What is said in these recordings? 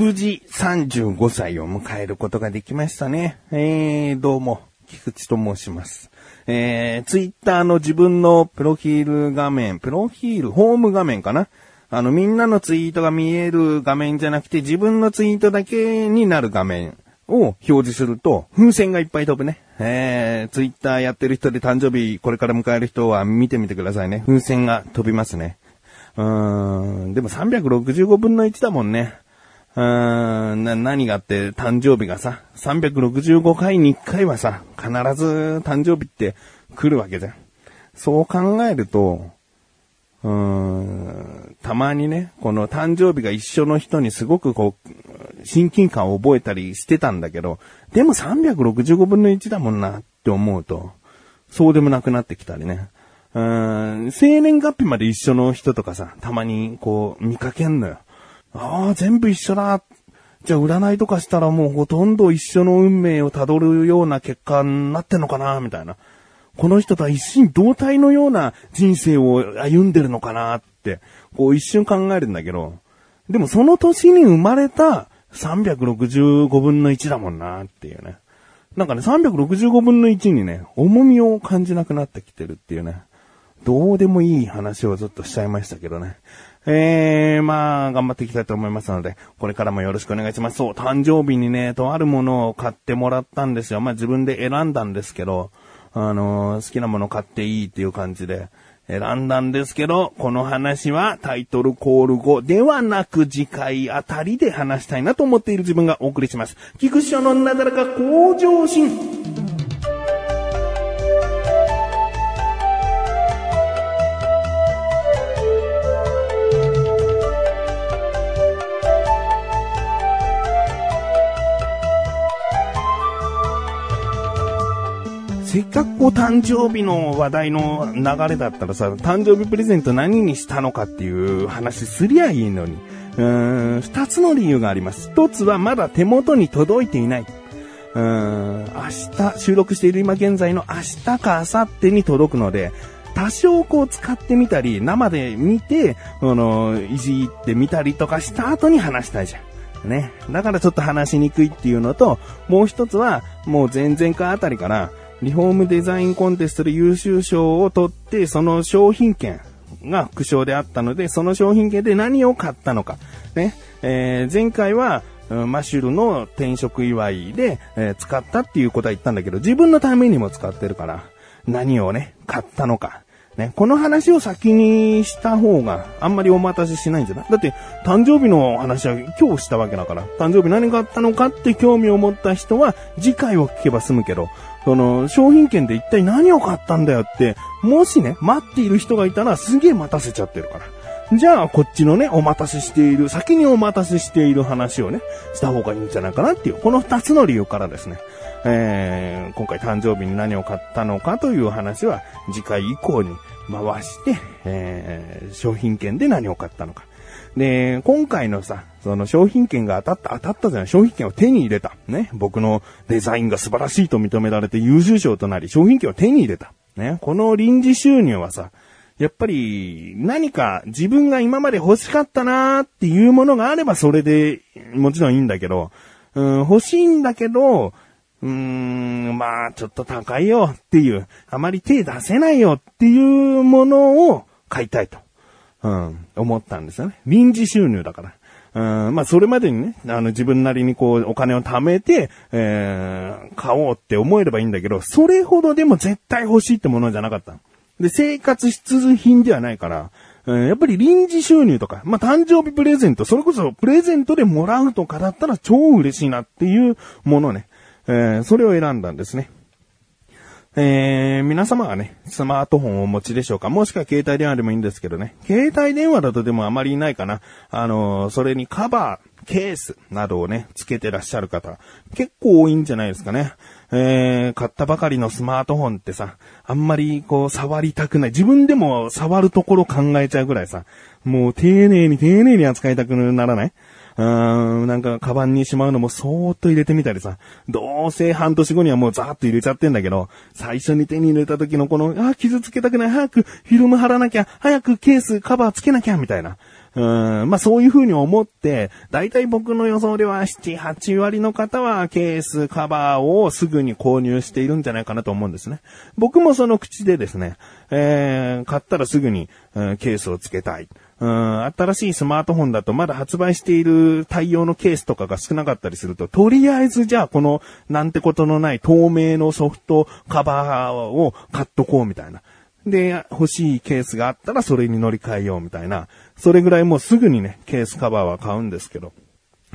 無事35歳を迎えることができましたね。えー、どうも、菊池と申します。えー、ツイッターの自分のプロフィール画面、プロフィール、ホーム画面かな？あの、みんなのツイートが見える画面じゃなくて、自分のツイートだけになる画面を表示すると、風船がいっぱい飛ぶね。えー、ツイッターやってる人で誕生日これから迎える人は見てみてくださいね。風船が飛びますね。うーん、でも365分の1だもんね。うーん、な、何があって誕生日がさ、365回に1回はさ、必ず誕生日って来るわけじゃん。そう考えると、うーん、たまにね、この誕生日が一緒の人にすごくこう、親近感を覚えたりしてたんだけど、でも365分の1だもんなって思うと、そうでもなくなってきたりね。うーん、生年月日まで一緒の人とかさ、たまにこう見かけんのよ。ああ、全部一緒だ。じゃあ占いとかしたらもうほとんど一緒の運命をたどるような結果になってんのかなみたいな。この人とは一心同体のような人生を歩んでるのかなって、こう一瞬考えるんだけど、でもその年に生まれた365分の1だもんなっていうね。なんかね、365分の1にね、重みを感じなくなってきてるっていうね。どうでもいい話をずっとしちゃいましたけどね。えー、まあ、頑張っていきたいと思いますので、これからもよろしくお願いします。そう、誕生日にね、とあるものを買ってもらったんですよ。まあ自分で選んだんですけど、あのー好きなもの買っていいっていう感じで選んだんですけど、この話はタイトルコール後ではなく次回あたりで話したいなと思っている自分がお送りします。菊池のなだらか向上心。せっかくこう誕生日の話題の流れだったらさ、誕生日プレゼント何にしたのかっていう話すりゃいいのに。うーん、二つの理由があります。一つはまだ手元に届いていない。うーん、明日、収録している今現在の明日か明後日に届くので、多少こう使ってみたり、生で見て、あの、いじってみたりとかした後に話したいじゃん。ね。だからちょっと話しにくいっていうのと、もう一つは、もう前々回あたりから、リフォームデザインコンテストで優秀賞を取って、その商品券が副賞であったので、その商品券で何を買ったのか。ね。えー前回は、うんマシュルの転職祝いで、えー使ったっていうことは言ったんだけど、自分のためにも使ってるから、何をね、買ったのか。ね、この話を先にした方があんまりお待たせしないんじゃない？だって、誕生日の話は今日したわけだから、誕生日何があったのかって興味を持った人は次回を聞けば済むけど、その、商品券で一体何を買ったんだよって、もしね、待っている人がいたらすげえ待たせちゃってるから。じゃあ、こっちのね、お待たせしている、先にお待たせしている話をね、した方がいいんじゃないかなっていう、この二つの理由からですね、えー、今回誕生日に何を買ったのかという話は、次回以降に回して、えー、商品券で何を買ったのか。で、今回のさ、その商品券が当たった、当たったじゃない、商品券を手に入れた。ね。僕のデザインが素晴らしいと認められて優秀賞となり、商品券を手に入れた。ね。この臨時収入はさ、やっぱり何か自分が今まで欲しかったなーっていうものがあればそれでもちろんいいんだけど、うん、欲しいんだけど、うーん、まあちょっと高いよっていう、あまり手出せないよっていうものを買いたいと。うん、思ったんですよね。臨時収入だから。うん、まあ、それまでにね、あの、自分なりにこう、お金を貯めて、えー、買おうって思えればいいんだけど、それほどでも絶対欲しいってものじゃなかった。で、生活必需品ではないから、うんやっぱり臨時収入とか、まあ、誕生日プレゼント、それこそプレゼントでもらうとかだったら超嬉しいなっていうものね。えー、それを選んだんですね。えー、皆様はね、スマートフォンをお持ちでしょうか？もしくは携帯電話でもいいんですけどね。携帯電話だとでもあまりいないかな。あのーそれにカバー、ケースなどをね、つけてらっしゃる方、結構多いんじゃないですかね。えー、買ったばかりのスマートフォンってさ、あんまりこう触りたくない。自分でも触るところ考えちゃうぐらいさ、もう丁寧に丁寧に扱いたくならない？うーん、なんか、カバンにしまうのもそーっと入れてみたりさ、どうせ半年後にはもうザーッと入れちゃってんだけど、最初に手に入れた時のこの、あ、傷つけたくない、早くフィルム貼らなきゃ、早くケース、カバーつけなきゃ、みたいな。うん、まあそういう風に思って、だいたい僕の予想では7、8割の方はケース、カバーをすぐに購入しているんじゃないかなと思うんですね。僕もその口でですね、えー、買ったらすぐに、うんケースをつけたい。うん、新しいスマートフォンだとまだ発売している対応のケースとかが少なかったりすると、とりあえずじゃあこのなんてことのない透明のソフトカバーを買っとこうみたいな。で、欲しいケースがあったらそれに乗り換えようみたいな。それぐらいもうすぐにね、ケースカバーは買うんですけど。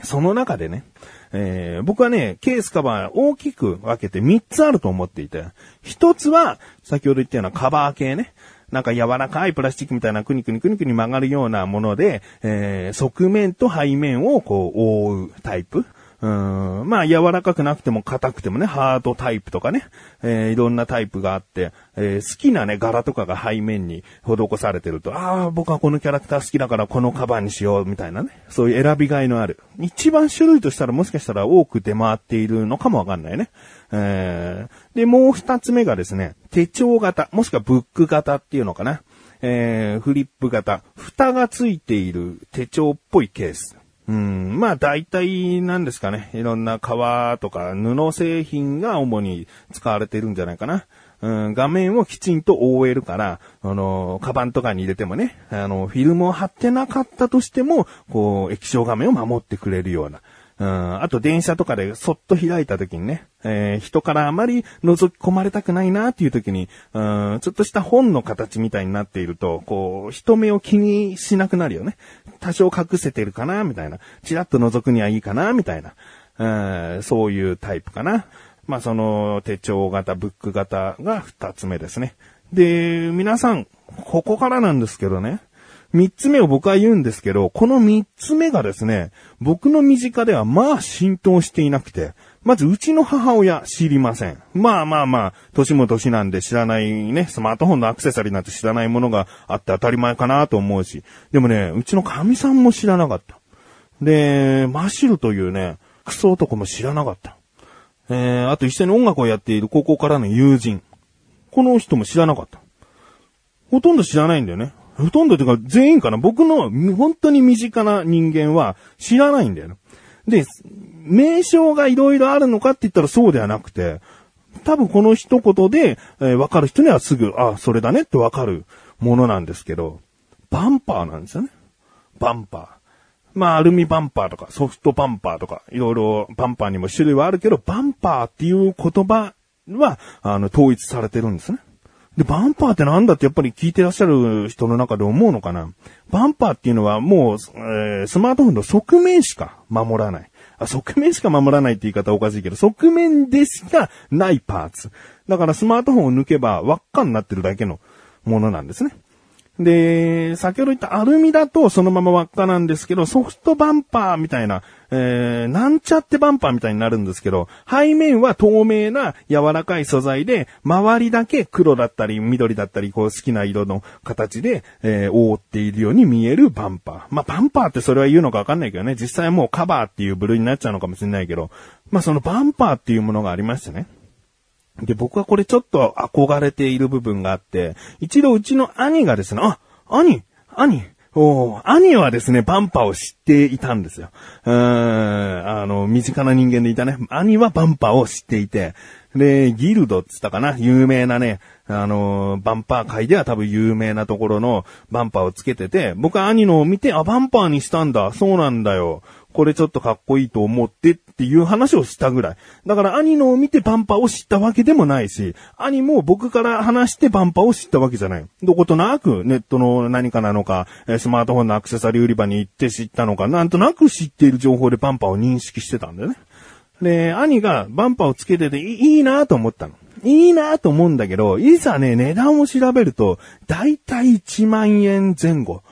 その中でね、えー僕はね、ケースカバー大きく分けて3つあると思っていて、1つは、先ほど言ったようなカバー系ね。なんか柔らかいプラスチックみたいなクニクニクニクニ曲がるようなもので、えー側面と背面をこう覆うタイプ。うんまあ柔らかくなくても硬くてもね、ハードタイプとかね、えーいろんなタイプがあって、えー好きなね、柄とかが背面に施されてると、ああ、僕はこのキャラクター好きだからこのカバーにしようみたいなね、そういう選びがいのある。一番種類としたらもしかしたら多く出回っているのかもわかんないね。えーで、もう二つ目がですね、手帳型、もしくはブック型っていうのかな。えーフリップ型、蓋がついている手帳っぽいケース。うん、まあ大体なんですかね。いろんな革とか布製品が主に使われているんじゃないかな。うん、画面をきちんと覆えるから、あの、カバンとかに入れてもね、あの、フィルムを貼ってなかったとしても、こう、液晶画面を守ってくれるような。うん、あと電車とかでそっと開いた時にね、えー人からあまり覗き込まれたくないなっていう時に、うん、ちょっとした本の形みたいになっていると、こう、人目を気にしなくなるよね。多少隠せてるかなみたいな。チラッと覗くにはいいかなみたいな。うん、そういうタイプかな。まあ、その手帳型、ブック型が二つ目ですね。で、皆さん、ここからなんですけどね。三つ目を僕は言うんですけど、この三つ目がですね、僕の身近ではまあ浸透していなくて、まずうちの母親知りません。まあまあまあ、年も年なんで知らないね、スマートフォンのアクセサリーなんて知らないものがあって当たり前かなと思うし。でもね、うちの神さんも知らなかった。で、マシルというね、クソ男も知らなかった。えー、あと一緒に音楽をやっている高校からの友人。この人も知らなかった。ほとんど知らないんだよね。ほとんどというか全員かな。僕の本当に身近な人間は知らないんだよ。で、名称がいろいろあるのかって言ったらそうではなくて、多分この一言で、えーわかる人にはすぐ、あ、それだねってわかるものなんですけど、バンパーなんですよね。バンパー。まあ、アルミバンパーとか、ソフトバンパーとか、いろいろバンパーにも種類はあるけど、バンパーっていう言葉は、あの、統一されてるんですね。で、バンパーってなんだってやっぱり聞いてらっしゃる人の中で思うのかな？バンパーっていうのはもう、えースマートフォンの側面しか守らない。あ、側面しか守らないって言い方おかしいけど、側面でしかないパーツ。だからスマートフォンを抜けば輪っかになってるだけのものなんですね。で、先ほど言ったアルミだとそのまま輪っかなんですけど、ソフトバンパーみたいな、えー、なんちゃってバンパーみたいになるんですけど、背面は透明な柔らかい素材で、周りだけ黒だったり緑だったり、こう好きな色の形で、えー覆っているように見えるバンパー。まあ、バンパーってそれは言うのかわかんないけどね、実際もうカバーっていう部類になっちゃうのかもしれないけど、まあ、そのバンパーっていうものがありましてね。で、僕はこれちょっと憧れている部分があって、一度うちの兄がですね、あ、兄、兄、お兄はですね、バンパーを知っていたんですよ。うーん、あの、身近な人間でいたね。兄はバンパーを知っていて、で、ギルドっつったかな有名なね、あの、バンパー界では多分有名なところのバンパーをつけてて、僕は兄のを見て、あ、バンパーにしたんだ。そうなんだよ。これちょっとかっこいいと思ってっていう話をしたぐらい。だから兄のを見てバンパーを知ったわけでもないし、兄も僕から話してバンパーを知ったわけじゃない。どことなくネットの何かなのか、スマートフォンのアクセサリー売り場に行って知ったのか、なんとなく知っている情報でバンパーを認識してたんだよね。で、兄がバンパーをつけてていいいなと思ったの。いいなと思うんだけど、いざね、値段を調べると、だいたい1万円前後。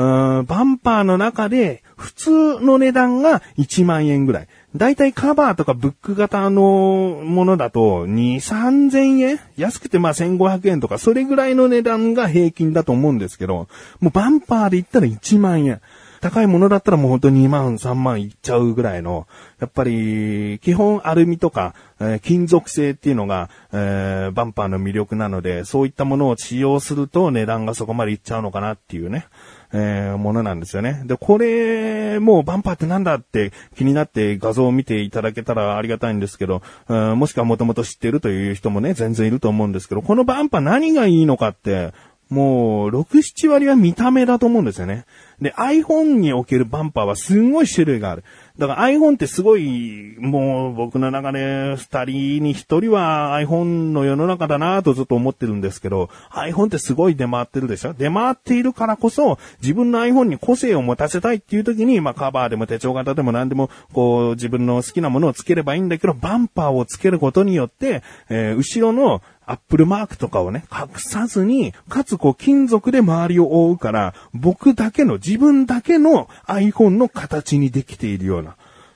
うんバンパーの中で、普通の値段が1万円ぐらい。だいたいカバーとかブック型のものだと、2、3000円？安くてまあ1500円とか、それぐらいの値段が平均だと思うんですけど、もうバンパーで言ったら1万円。高いものだったらもう本当に2万、3万いっちゃうぐらいの、やっぱり、基本アルミとか、えー、金属製っていうのが、えー、バンパーの魅力なので、そういったものを使用すると値段がそこまでいっちゃうのかなっていうね。えー、ものなんですよね。で、これ、もうバンパーってなんだって気になって画像を見ていただけたらありがたいんですけど、うん、もしくはもともと知ってるという人もね、全然いると思うんですけど、このバンパー何がいいのかって、もう、6、7割は見た目だと思うんですよね。で、iPhone におけるバンパーはすんごい種類がある。だから iPhone ってすごい、もう僕の中で二人に一人は iPhone の世の中だなとずっと思ってるんですけど、iPhone ってすごい出回ってるでしょ？出回っているからこそ、自分の iPhone に個性を持たせたいっていう時に、まあカバーでも手帳型でも何でも、こう自分の好きなものをつければいいんだけど、バンパーをつけることによって、えー、後ろのアップルマークとかをね、隠さずに、かつこう金属で周りを覆うから、僕だけの、自分だけの iPhone の形にできているような。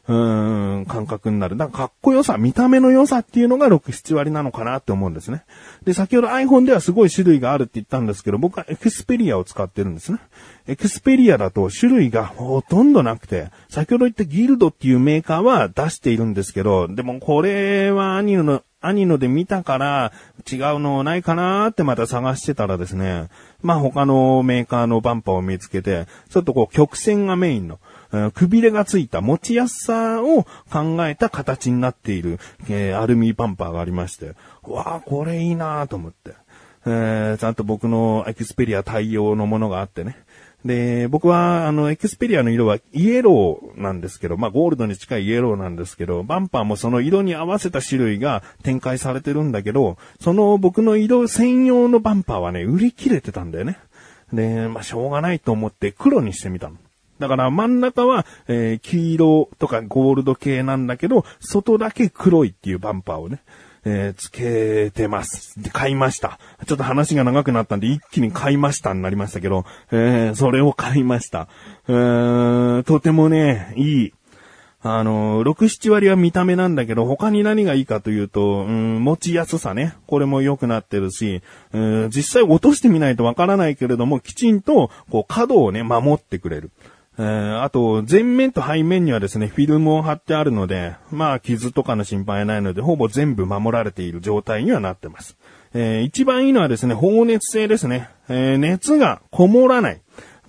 うーん、感覚になる。だからかっこよさ、見た目の良さっていうのが6、7割なのかなって思うんですね。で、先ほど iPhone ではすごい種類があるって言ったんですけど、僕はエクスペリアを使ってるんですね。エクスペリアだと種類がほとんどなくて、先ほど言ったギルドっていうメーカーは出しているんですけど、でもこれはアニの、アニので見たから違うのないかなーってまた探してたらですね、まあ他のメーカーのバンパーを見つけて、ちょっとこう曲線がメインの、くびれがついた持ちやすさを考えた形になっている、えー、アルミバンパーがありまして、わあ、これいいなと思って。えー、ちゃんと僕のエクスペリア対応のものがあってね。で、僕は、あの、エクスペリアの色はイエローなんですけど、まあ、ゴールドに近いイエローなんですけど、バンパーもその色に合わせた種類が展開されてるんだけど、その僕の色専用のバンパーはね、売り切れてたんだよね。で、まあ、しょうがないと思って黒にしてみたの。だから真ん中は、えー、黄色とかゴールド系なんだけど、外だけ黒いっていうバンパーをね、えー、つけてます。で、買いました。ちょっと話が長くなったんで一気に買いましたになりましたけど、えー、それを買いました。えー、とてもね、いい。あの、6、7割は見た目なんだけど、他に何がいいかというと、うん、持ちやすさね。これも良くなってるし、うん、実際落としてみないとわからないけれども、きちんと、こう、角をね、守ってくれる。えー、あと、前面と背面にはですね、フィルムを貼ってあるので、まあ、傷とかの心配はないので、ほぼ全部守られている状態にはなってます。えー、一番いいのはですね、放熱性ですね。えー、熱がこもらない。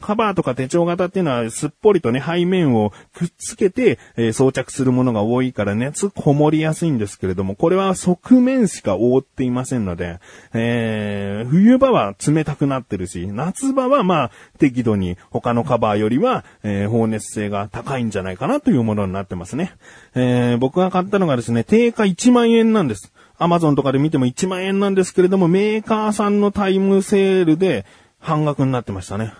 カバーとか手帳型っていうのはすっぽりとね、背面をくっつけて、えー、装着するものが多いから熱こもりやすいんですけれども、これは側面しか覆っていませんので、えー、冬場は冷たくなってるし、夏場はまあ、適度に他のカバーよりは、えー、放熱性が高いんじゃないかなというものになってますね。えー、僕が買ったのがですね、定価1万円なんです。アマゾンとかで見ても1万円なんですけれども、メーカーさんのタイムセールで半額になってましたね。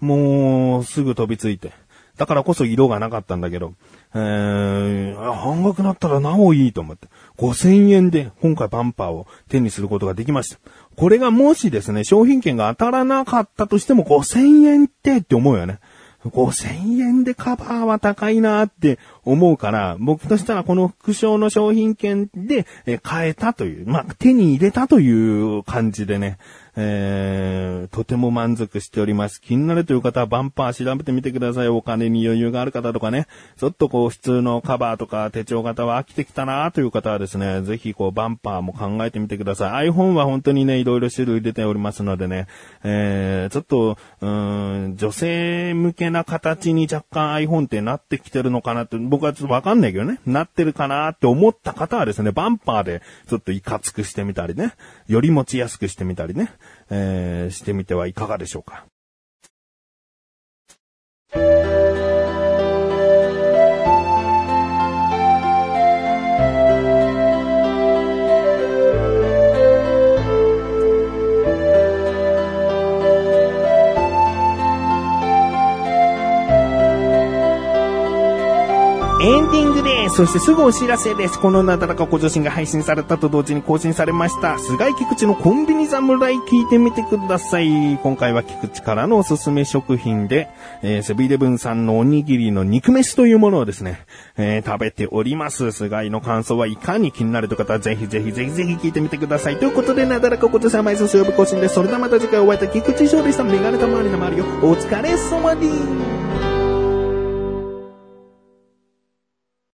もう、すぐ飛びついて。だからこそ色がなかったんだけど、えー、半額なったらなおいいと思って、5000円で今回バンパーを手にすることができました。これがもしですね、商品券が当たらなかったとしても5000円ってって思うよね。5000円でカバーは高いなって思うから、僕としたらこの副賞の商品券でえ買えたという、まあ、手に入れたという感じでね、えー、とても満足しております。気になるという方はバンパー調べてみてください。お金に余裕がある方とかね、ちょっとこう普通のカバーとか手帳型は飽きてきたなという方はですね、ぜひこうバンパーも考えてみてください。iPhone は本当にね、いろいろ種類出ておりますのでね、えー、ちょっと、うん、女性向けな形に若干 iPhone ってなってきてるのかなって、僕はちょっとわかんないけどね、なってるかなって思った方はですね、バンパーでちょっといかつくしてみたりね、より持ちやすくしてみたりね、えー、してみてはいかがでしょうか。そしてすぐお知らせです。このなだらかご女子が配信されたと同時に更新されました。菅井菊池のコンビニ侍聞いてみてください。今回は菊池からのおすすめ食品で、えー、セブンイレブンさんのおにぎりの肉飯というものをですね、えー、食べております。菅井の感想はいかに気になるという方はぜひぜひぜひぜひ聞いてみてください。ということで、なだらかご女子は毎週曜日更新です。それではまた次回お会いいた菊池翔でした。メガネたまわりの周りよ。お疲れ様です。